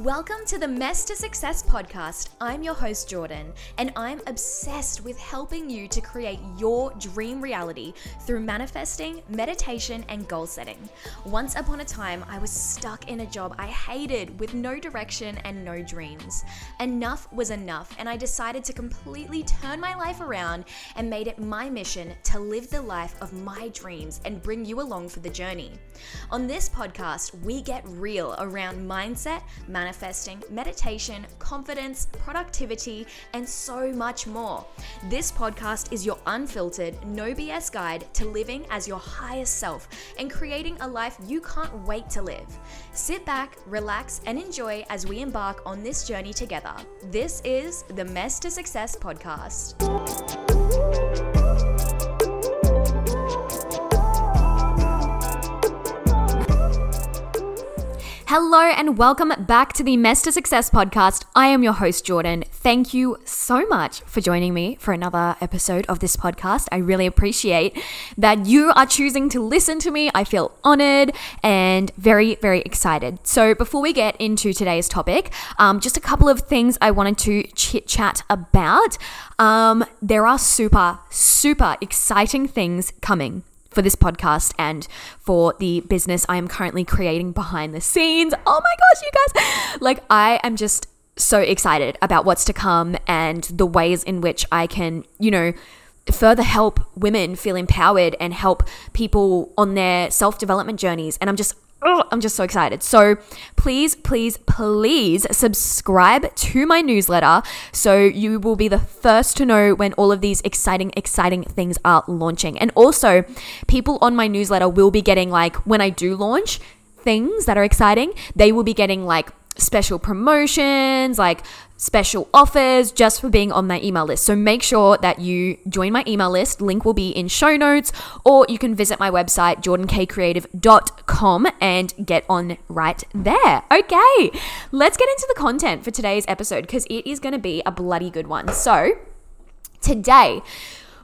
Welcome to the Mess to Success podcast. I'm your host, Jordan, and I'm obsessed with helping you to create your dream reality through manifesting, meditation, and goal setting. Once upon a time, I was stuck in a job I hated with no direction and no dreams. Enough was enough, and I decided to completely turn my life around and made it my mission to live the life of my dreams and bring you along for the journey. On this podcast, we get real around mindset, manifestation, manifesting, meditation, confidence, productivity, and so much more. This podcast is your unfiltered, no BS guide to living as your highest self and creating a life you can't wait to live. Sit back, relax, and enjoy as we embark on this journey together. This is the Mess to Success podcast. Hello and welcome back to the to Success podcast. I am your host, Jordan. Thank you so much for joining me for another episode of this podcast. I really appreciate that you are choosing to listen to me. I feel honored and very, very excited. So, before we get into today's topic, um, just a couple of things I wanted to chit chat about. Um, there are super, super exciting things coming for this podcast and for the business I am currently creating behind the scenes. Oh my gosh, you guys! Like, I am just so excited about what's to come and the ways in which I can, you know, further help women feel empowered and help people on their self development journeys. And I'm just oh, I'm just so excited. So please, please, please subscribe to my newsletter so you will be the first to know when all of these exciting, exciting things are launching. And also, people on my newsletter will be getting like, when I do launch, things that are exciting, they will be getting like special promotions, like special offers just for being on my email list. So make sure that you join my email list. Link will be in show notes, or you can visit my website, jordankcreative.com, and get on right there. Okay, let's get into the content for today's episode because it is going to be a bloody good one. So, today,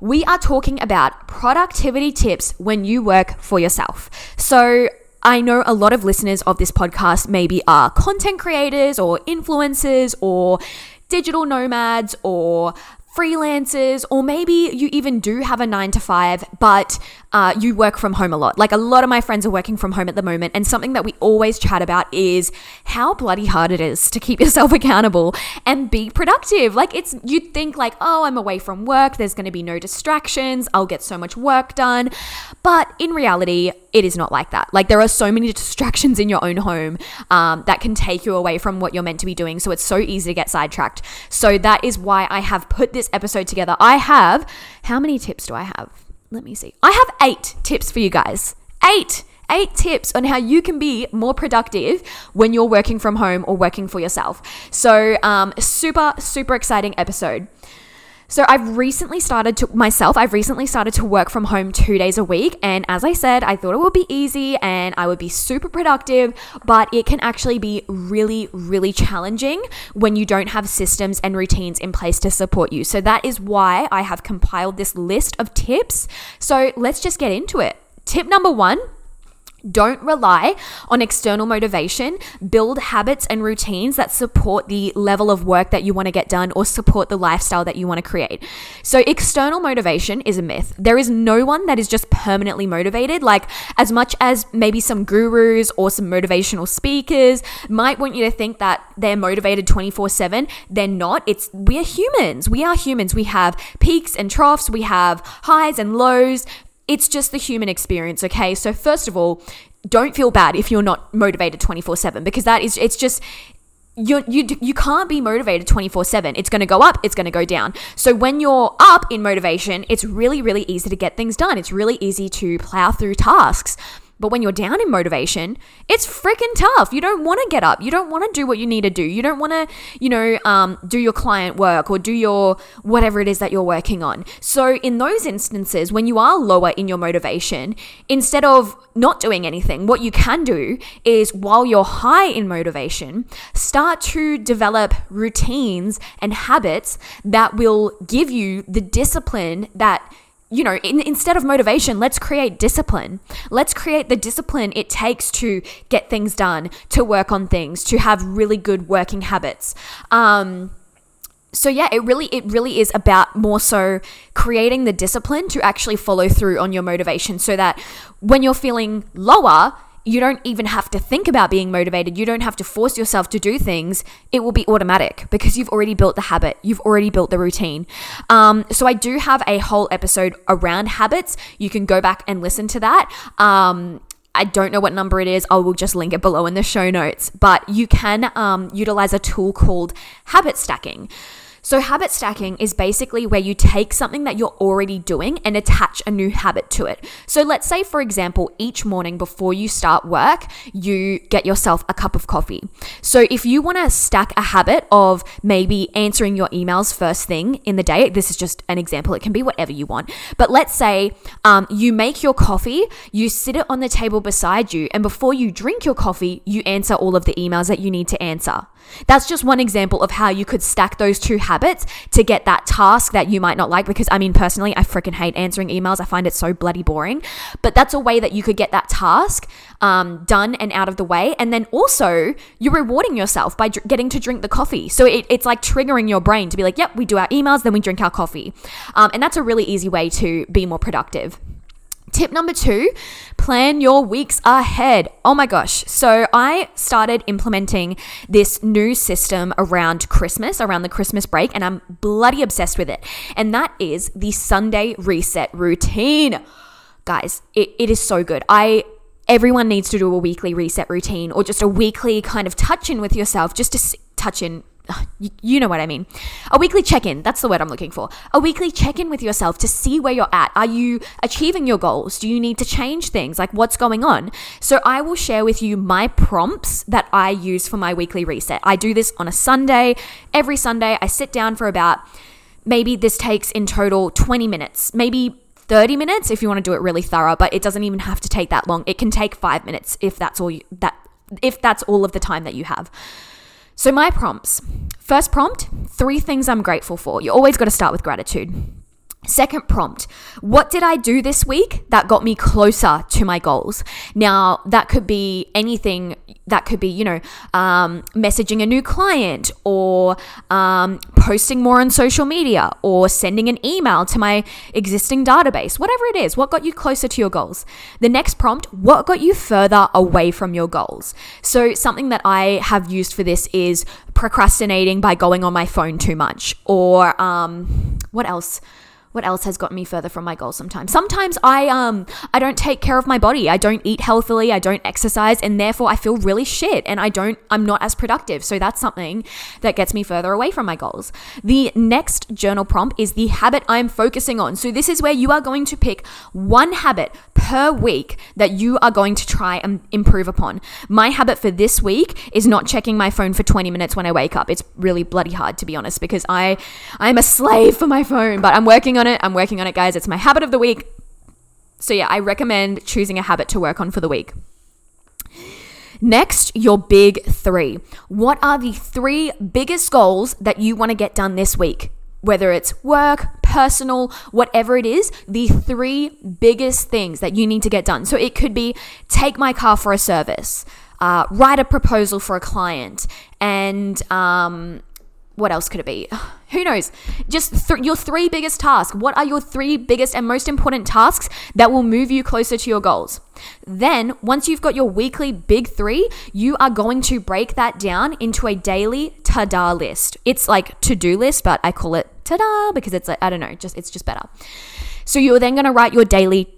we are talking about productivity tips when you work for yourself. So, I know a lot of listeners of this podcast maybe are content creators or influencers or digital nomads or freelancers, or maybe you even do have a nine to five, but uh, you work from home a lot. Like a lot of my friends are working from home at the moment, and something that we always chat about is how bloody hard it is to keep yourself accountable and be productive. Like it's, you'd think like, oh, I'm away from work, there's going to be no distractions, I'll get so much work done. But in reality, it is not like that. Like there are so many distractions in your own home um, that can take you away from what you're meant to be doing. So it's so easy to get sidetracked. So that is why I have put this episode together. I have, how many tips do I have? Let me see. I have eight tips for you guys. Eight eight tips on how you can be more productive when you're working from home or working for yourself. So, um, super, super exciting episode. So I've recently started to myself, I've recently started to work from home 2 days a week and as I said, I thought it would be easy and I would be super productive, but it can actually be really really challenging when you don't have systems and routines in place to support you. So that is why I have compiled this list of tips. So let's just get into it. Tip number 1 don't rely on external motivation. Build habits and routines that support the level of work that you want to get done or support the lifestyle that you want to create. So, external motivation is a myth. There is no one that is just permanently motivated. Like, as much as maybe some gurus or some motivational speakers might want you to think that they're motivated 24 7, they're not. It's we are humans. We are humans. We have peaks and troughs, we have highs and lows. It's just the human experience, okay? So, first of all, don't feel bad if you're not motivated 24 7 because that is, it's just, you you you can't be motivated 24/7. It's going to go up, it's going to go down. So when you're up in motivation, it's really really easy to get things done. It's really easy to plow through tasks. But when you're down in motivation, it's freaking tough. You don't want to get up. You don't want to do what you need to do. You don't want to, you know, um, do your client work or do your whatever it is that you're working on. So, in those instances, when you are lower in your motivation, instead of not doing anything, what you can do is while you're high in motivation, start to develop routines and habits that will give you the discipline that you know, in, instead of motivation, let's create discipline. Let's create the discipline it takes to get things done, to work on things, to have really good working habits. Um, so yeah it really it really is about more so creating the discipline to actually follow through on your motivation so that when you're feeling lower you don't even have to think about being motivated. You don't have to force yourself to do things. It will be automatic because you've already built the habit. You've already built the routine. Um, so I do have a whole episode around habits. You can go back and listen to that. Um, I don't know what number it is. I will just link it below in the show notes. But you can um, utilize a tool called habit stacking. So, habit stacking is basically where you take something that you're already doing and attach a new habit to it. So, let's say, for example, each morning before you start work, you get yourself a cup of coffee. So, if you want to stack a habit of maybe answering your emails first thing in the day, this is just an example, it can be whatever you want. But let's say um, you make your coffee, you sit it on the table beside you, and before you drink your coffee, you answer all of the emails that you need to answer. That's just one example of how you could stack those two habits to get that task that you might not like. Because I mean, personally, I freaking hate answering emails. I find it so bloody boring. But that's a way that you could get that task um, done and out of the way. And then also, you're rewarding yourself by dr- getting to drink the coffee. So it, it's like triggering your brain to be like, yep, we do our emails, then we drink our coffee. Um, and that's a really easy way to be more productive. Tip number two, plan your weeks ahead. Oh my gosh. So I started implementing this new system around Christmas, around the Christmas break, and I'm bloody obsessed with it. And that is the Sunday reset routine. Guys, it, it is so good. I everyone needs to do a weekly reset routine or just a weekly kind of touch in with yourself just to touch in you know what I mean. A weekly check in, that's the word I'm looking for. A weekly check in with yourself to see where you're at. Are you achieving your goals? Do you need to change things? Like what's going on? So I will share with you my prompts that I use for my weekly reset. I do this on a Sunday. Every Sunday, I sit down for about maybe this takes in total 20 minutes, maybe 30 minutes if you want to do it really thorough, but it doesn't even have to take that long. It can take 5 minutes if that's all you, that if that's all of the time that you have. So, my prompts first prompt, three things I'm grateful for. You always got to start with gratitude. Second prompt, what did I do this week that got me closer to my goals? Now, that could be anything, that could be, you know, um, messaging a new client or um, posting more on social media or sending an email to my existing database, whatever it is. What got you closer to your goals? The next prompt, what got you further away from your goals? So, something that I have used for this is procrastinating by going on my phone too much or um, what else? What else has gotten me further from my goals sometimes? Sometimes i um i don't take care of my body. I don't eat healthily. I don't exercise and therefore i feel really shit and i don't i'm not as productive. So that's something that gets me further away from my goals. The next journal prompt is the habit i'm focusing on. So this is where you are going to pick one habit per week that you are going to try and improve upon. My habit for this week is not checking my phone for 20 minutes when i wake up. It's really bloody hard to be honest because i i'm a slave for my phone but i'm working on it. I'm working on it, guys. It's my habit of the week. So, yeah, I recommend choosing a habit to work on for the week. Next, your big three. What are the three biggest goals that you want to get done this week? Whether it's work, personal, whatever it is, the three biggest things that you need to get done. So it could be take my car for a service, uh, write a proposal for a client, and um, what else could it be? Who knows? Just th- your three biggest tasks. What are your three biggest and most important tasks that will move you closer to your goals? Then, once you've got your weekly big three, you are going to break that down into a daily ta da list. It's like to do list, but I call it ta da because it's like, I don't know, just it's just better. So you're then going to write your daily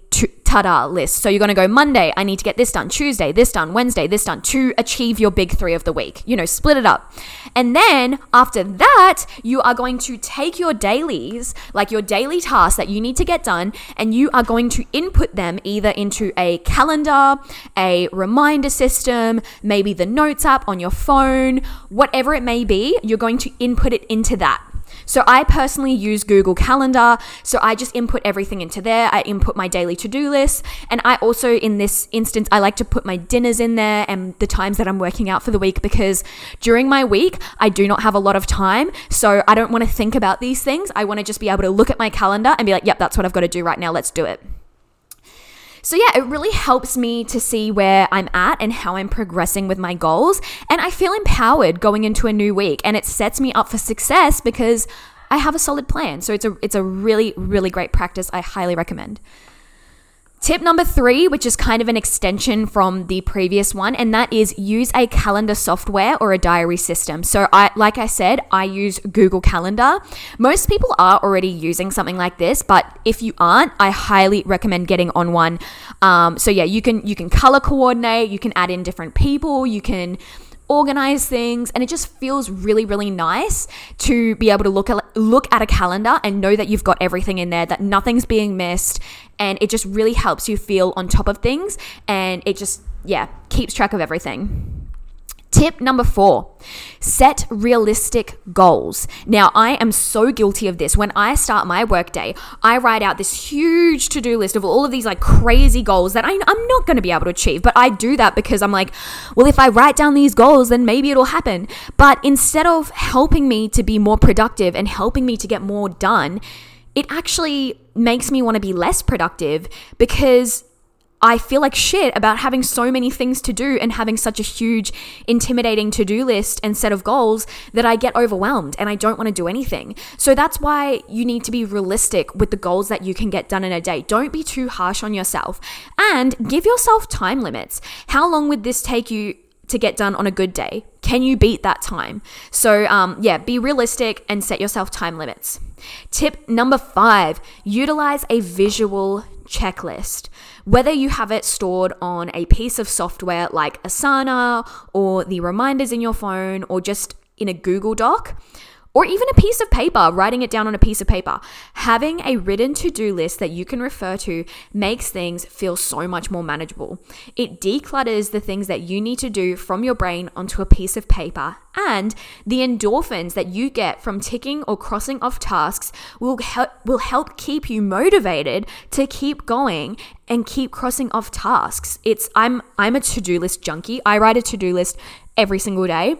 ta-da list. So you're going to go Monday, I need to get this done, Tuesday, this done, Wednesday, this done to achieve your big 3 of the week. You know, split it up. And then after that, you are going to take your dailies, like your daily tasks that you need to get done, and you are going to input them either into a calendar, a reminder system, maybe the notes app on your phone, whatever it may be, you're going to input it into that. So I personally use Google Calendar. So I just input everything into there. I input my daily to do list. And I also, in this instance, I like to put my dinners in there and the times that I'm working out for the week because during my week, I do not have a lot of time. So I don't want to think about these things. I want to just be able to look at my calendar and be like, yep, that's what I've got to do right now. Let's do it. So, yeah, it really helps me to see where I'm at and how I'm progressing with my goals. And I feel empowered going into a new week. And it sets me up for success because I have a solid plan. So, it's a, it's a really, really great practice. I highly recommend. Tip number three, which is kind of an extension from the previous one, and that is use a calendar software or a diary system. So, I, like I said, I use Google Calendar. Most people are already using something like this, but if you aren't, I highly recommend getting on one. Um, so, yeah, you can you can color coordinate, you can add in different people, you can organize things and it just feels really really nice to be able to look at look at a calendar and know that you've got everything in there that nothing's being missed and it just really helps you feel on top of things and it just yeah keeps track of everything Tip number four set realistic goals. Now, I am so guilty of this. When I start my workday, I write out this huge to do list of all of these like crazy goals that I, am not going to be able to achieve. But I do that because I'm like, well, if I write down these goals, then maybe it'll happen. But instead of helping me to be more productive and helping me to get more done, it actually makes me want to be less productive because I feel like shit about having so many things to do and having such a huge, intimidating to do list and set of goals that I get overwhelmed and I don't want to do anything. So that's why you need to be realistic with the goals that you can get done in a day. Don't be too harsh on yourself and give yourself time limits. How long would this take you to get done on a good day? Can you beat that time? So, um, yeah, be realistic and set yourself time limits. Tip number five utilize a visual checklist. Whether you have it stored on a piece of software like Asana or the reminders in your phone or just in a Google Doc, or even a piece of paper, writing it down on a piece of paper. Having a written to do list that you can refer to makes things feel so much more manageable. It declutters the things that you need to do from your brain onto a piece of paper, and the endorphins that you get from ticking or crossing off tasks will help, will help keep you motivated to keep going and keep crossing off tasks. It's I'm I'm a to-do list junkie. I write a to-do list every single day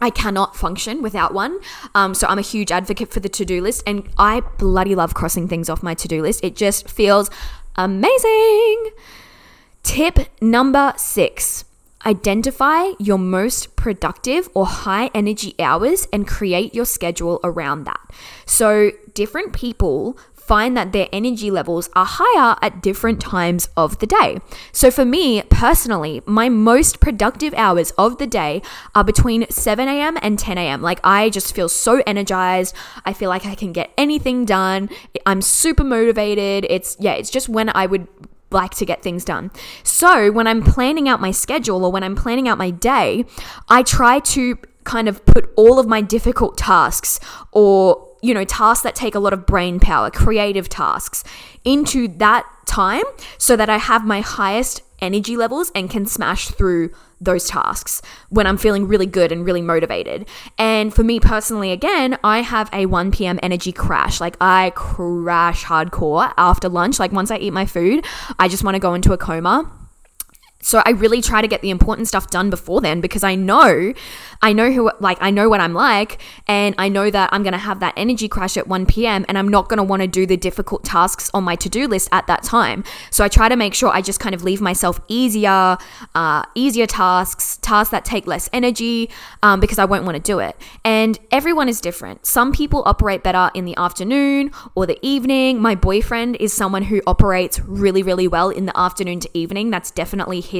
I cannot function without one. Um, so I'm a huge advocate for the to do list, and I bloody love crossing things off my to do list. It just feels amazing. Tip number six identify your most productive or high energy hours and create your schedule around that. So, different people find that their energy levels are higher at different times of the day. So, for me personally, my most productive hours of the day are between 7 a.m. and 10 a.m. Like, I just feel so energized. I feel like I can get anything done. I'm super motivated. It's, yeah, it's just when I would like to get things done. So, when I'm planning out my schedule or when I'm planning out my day, I try to kind of put all of my difficult tasks or you know, tasks that take a lot of brain power, creative tasks, into that time so that I have my highest energy levels and can smash through those tasks when I'm feeling really good and really motivated. And for me personally, again, I have a 1 p.m. energy crash. Like I crash hardcore after lunch. Like once I eat my food, I just want to go into a coma. So I really try to get the important stuff done before then because I know I know who, like, I know what I'm like, and I know that I'm going to have that energy crash at 1 p.m., and I'm not going to want to do the difficult tasks on my to do list at that time. So I try to make sure I just kind of leave myself easier, uh, easier tasks, tasks that take less energy, um, because I won't want to do it. And everyone is different. Some people operate better in the afternoon or the evening. My boyfriend is someone who operates really, really well in the afternoon to evening. That's definitely his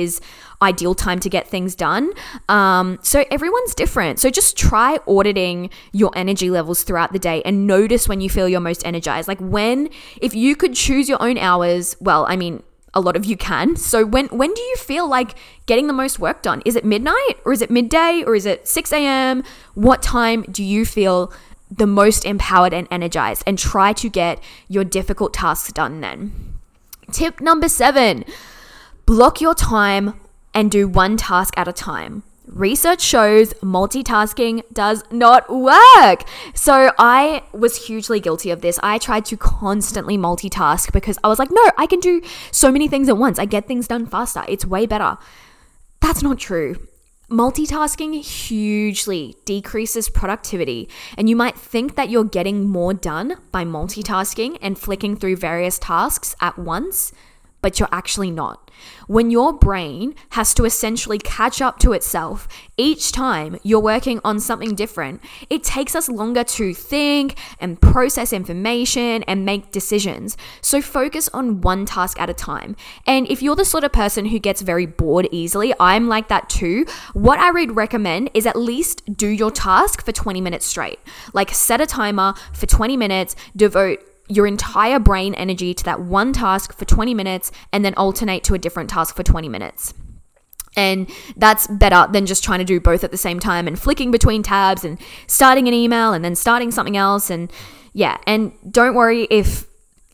ideal time to get things done. Um, so everyone's different. So just try auditing your energy levels throughout the day and notice when you feel your most energized. Like when, if you could choose your own hours, well, I mean, a lot of you can. So when when do you feel like getting the most work done? Is it midnight or is it midday or is it 6 a.m.? What time do you feel the most empowered and energized? And try to get your difficult tasks done then. Tip number seven block your time and do one task at a time. research shows multitasking does not work. So I was hugely guilty of this. I tried to constantly multitask because I was like, no, I can do so many things at once. I get things done faster. It's way better. That's not true. Multitasking hugely decreases productivity, and you might think that you're getting more done by multitasking and flicking through various tasks at once, but you're actually not. When your brain has to essentially catch up to itself each time you're working on something different, it takes us longer to think and process information and make decisions. So focus on one task at a time. And if you're the sort of person who gets very bored easily, I'm like that too. What I would recommend is at least do your task for 20 minutes straight. Like set a timer for 20 minutes, devote your entire brain energy to that one task for 20 minutes and then alternate to a different task for 20 minutes. And that's better than just trying to do both at the same time and flicking between tabs and starting an email and then starting something else. And yeah, and don't worry if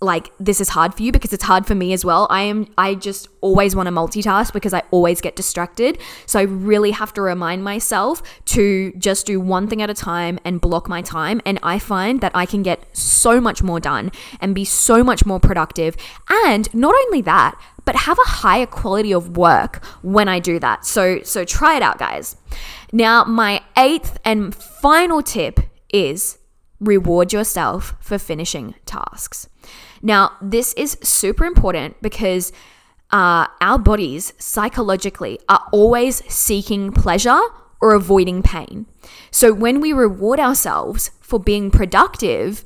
like this is hard for you because it's hard for me as well. I am I just always want to multitask because I always get distracted. So I really have to remind myself to just do one thing at a time and block my time and I find that I can get so much more done and be so much more productive. And not only that, but have a higher quality of work when I do that. So so try it out guys. Now, my eighth and final tip is reward yourself for finishing tasks. Now, this is super important because uh, our bodies psychologically are always seeking pleasure or avoiding pain. So when we reward ourselves for being productive,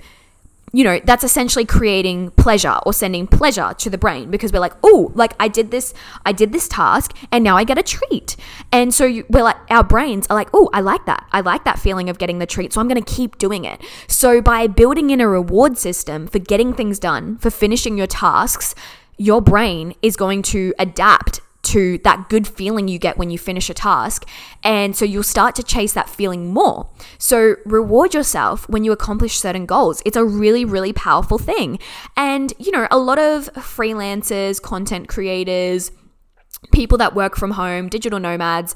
you know, that's essentially creating pleasure or sending pleasure to the brain because we're like, oh, like I did this, I did this task, and now I get a treat. And so you, we're like, our brains are like, oh, I like that. I like that feeling of getting the treat. So I'm going to keep doing it. So by building in a reward system for getting things done, for finishing your tasks, your brain is going to adapt to that good feeling you get when you finish a task. And so you'll start to chase that feeling more. So reward yourself when you accomplish certain goals. It's a really, really powerful thing. And, you know, a lot of freelancers, content creators, people that work from home, digital nomads,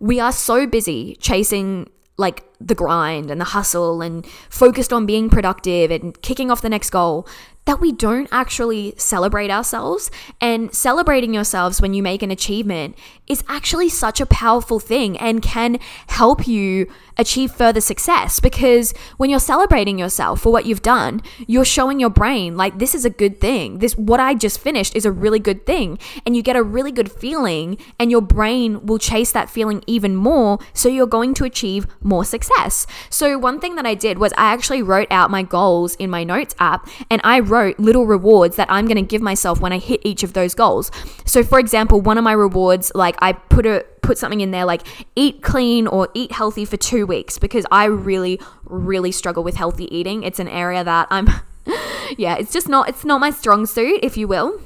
we are so busy chasing like the grind and the hustle and focused on being productive and kicking off the next goal that we don't actually celebrate ourselves. And celebrating yourselves when you make an achievement is actually such a powerful thing and can help you achieve further success because when you're celebrating yourself for what you've done, you're showing your brain like this is a good thing. This what I just finished is a really good thing and you get a really good feeling and your brain will chase that feeling even more so you're going to achieve more success. So one thing that I did was I actually wrote out my goals in my notes app and I wrote little rewards that I'm going to give myself when I hit each of those goals. So for example, one of my rewards like I put a put something in there like eat clean or eat healthy for 2 weeks because I really really struggle with healthy eating. It's an area that I'm yeah, it's just not it's not my strong suit if you will.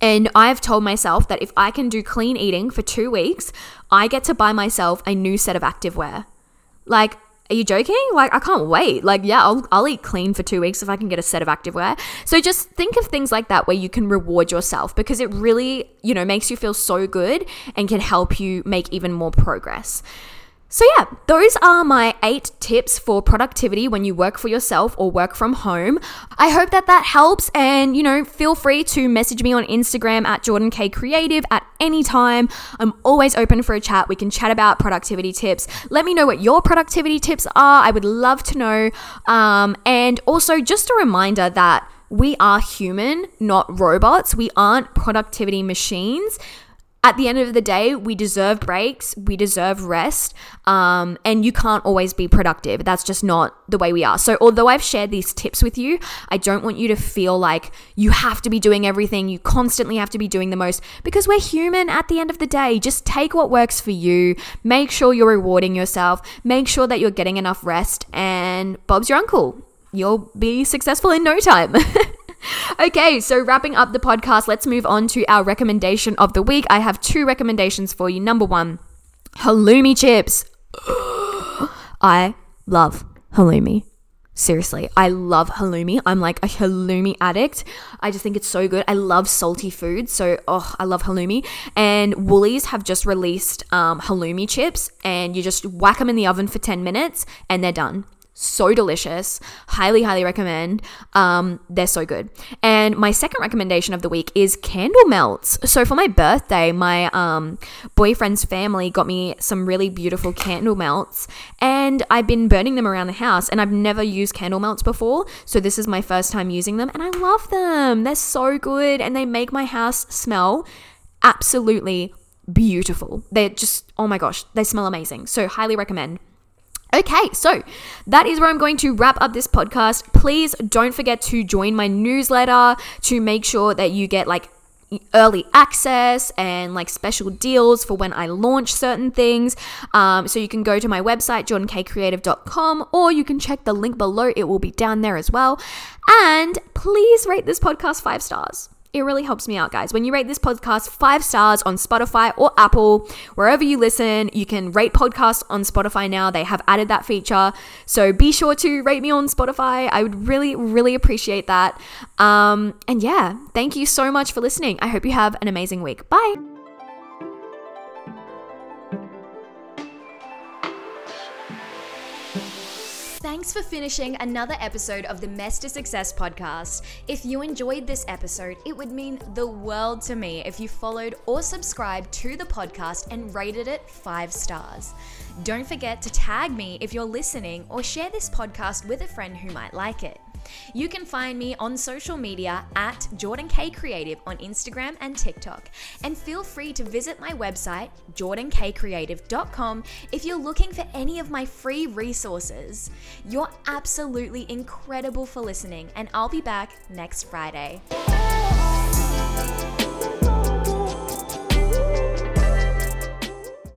And I've told myself that if I can do clean eating for 2 weeks, I get to buy myself a new set of activewear. Like are you joking? Like, I can't wait. Like, yeah, I'll, I'll eat clean for two weeks if I can get a set of activewear. So just think of things like that where you can reward yourself because it really, you know, makes you feel so good and can help you make even more progress. So, yeah, those are my eight tips for productivity when you work for yourself or work from home. I hope that that helps. And, you know, feel free to message me on Instagram at Jordan K Creative at any time. I'm always open for a chat. We can chat about productivity tips. Let me know what your productivity tips are. I would love to know. Um, and also, just a reminder that we are human, not robots. We aren't productivity machines at the end of the day, we deserve breaks, we deserve rest, um, and you can't always be productive. That's just not the way we are. So, although I've shared these tips with you, I don't want you to feel like you have to be doing everything, you constantly have to be doing the most, because we're human at the end of the day. Just take what works for you, make sure you're rewarding yourself, make sure that you're getting enough rest, and Bob's your uncle. You'll be successful in no time. okay, so wrapping up the podcast, let's move on to our recommendation of the week. I have two recommendations for you. Number one, halloumi chips. I love halloumi. Seriously, I love halloumi. I'm like a halloumi addict. I just think it's so good. I love salty food, so oh, I love halloumi. And Woolies have just released um, halloumi chips, and you just whack them in the oven for 10 minutes, and they're done so delicious. Highly, highly recommend. Um, they're so good. And my second recommendation of the week is candle melts. So for my birthday, my um, boyfriend's family got me some really beautiful candle melts, and I've been burning them around the house. And I've never used candle melts before, so this is my first time using them, and I love them. They're so good, and they make my house smell absolutely beautiful. They're just oh my gosh, they smell amazing. So highly recommend. Okay, so that is where I'm going to wrap up this podcast. Please don't forget to join my newsletter to make sure that you get like early access and like special deals for when I launch certain things. Um, so you can go to my website, jordankcreative.com, or you can check the link below. It will be down there as well. And please rate this podcast five stars. It really helps me out, guys. When you rate this podcast five stars on Spotify or Apple, wherever you listen, you can rate podcasts on Spotify now. They have added that feature. So be sure to rate me on Spotify. I would really, really appreciate that. Um, and yeah, thank you so much for listening. I hope you have an amazing week. Bye. Thanks for finishing another episode of the Mess to Success podcast. If you enjoyed this episode, it would mean the world to me if you followed or subscribed to the podcast and rated it five stars. Don't forget to tag me if you're listening or share this podcast with a friend who might like it. You can find me on social media at Jordan K Creative on Instagram and TikTok. And feel free to visit my website, jordankcreative.com, if you're looking for any of my free resources. You're absolutely incredible for listening, and I'll be back next Friday.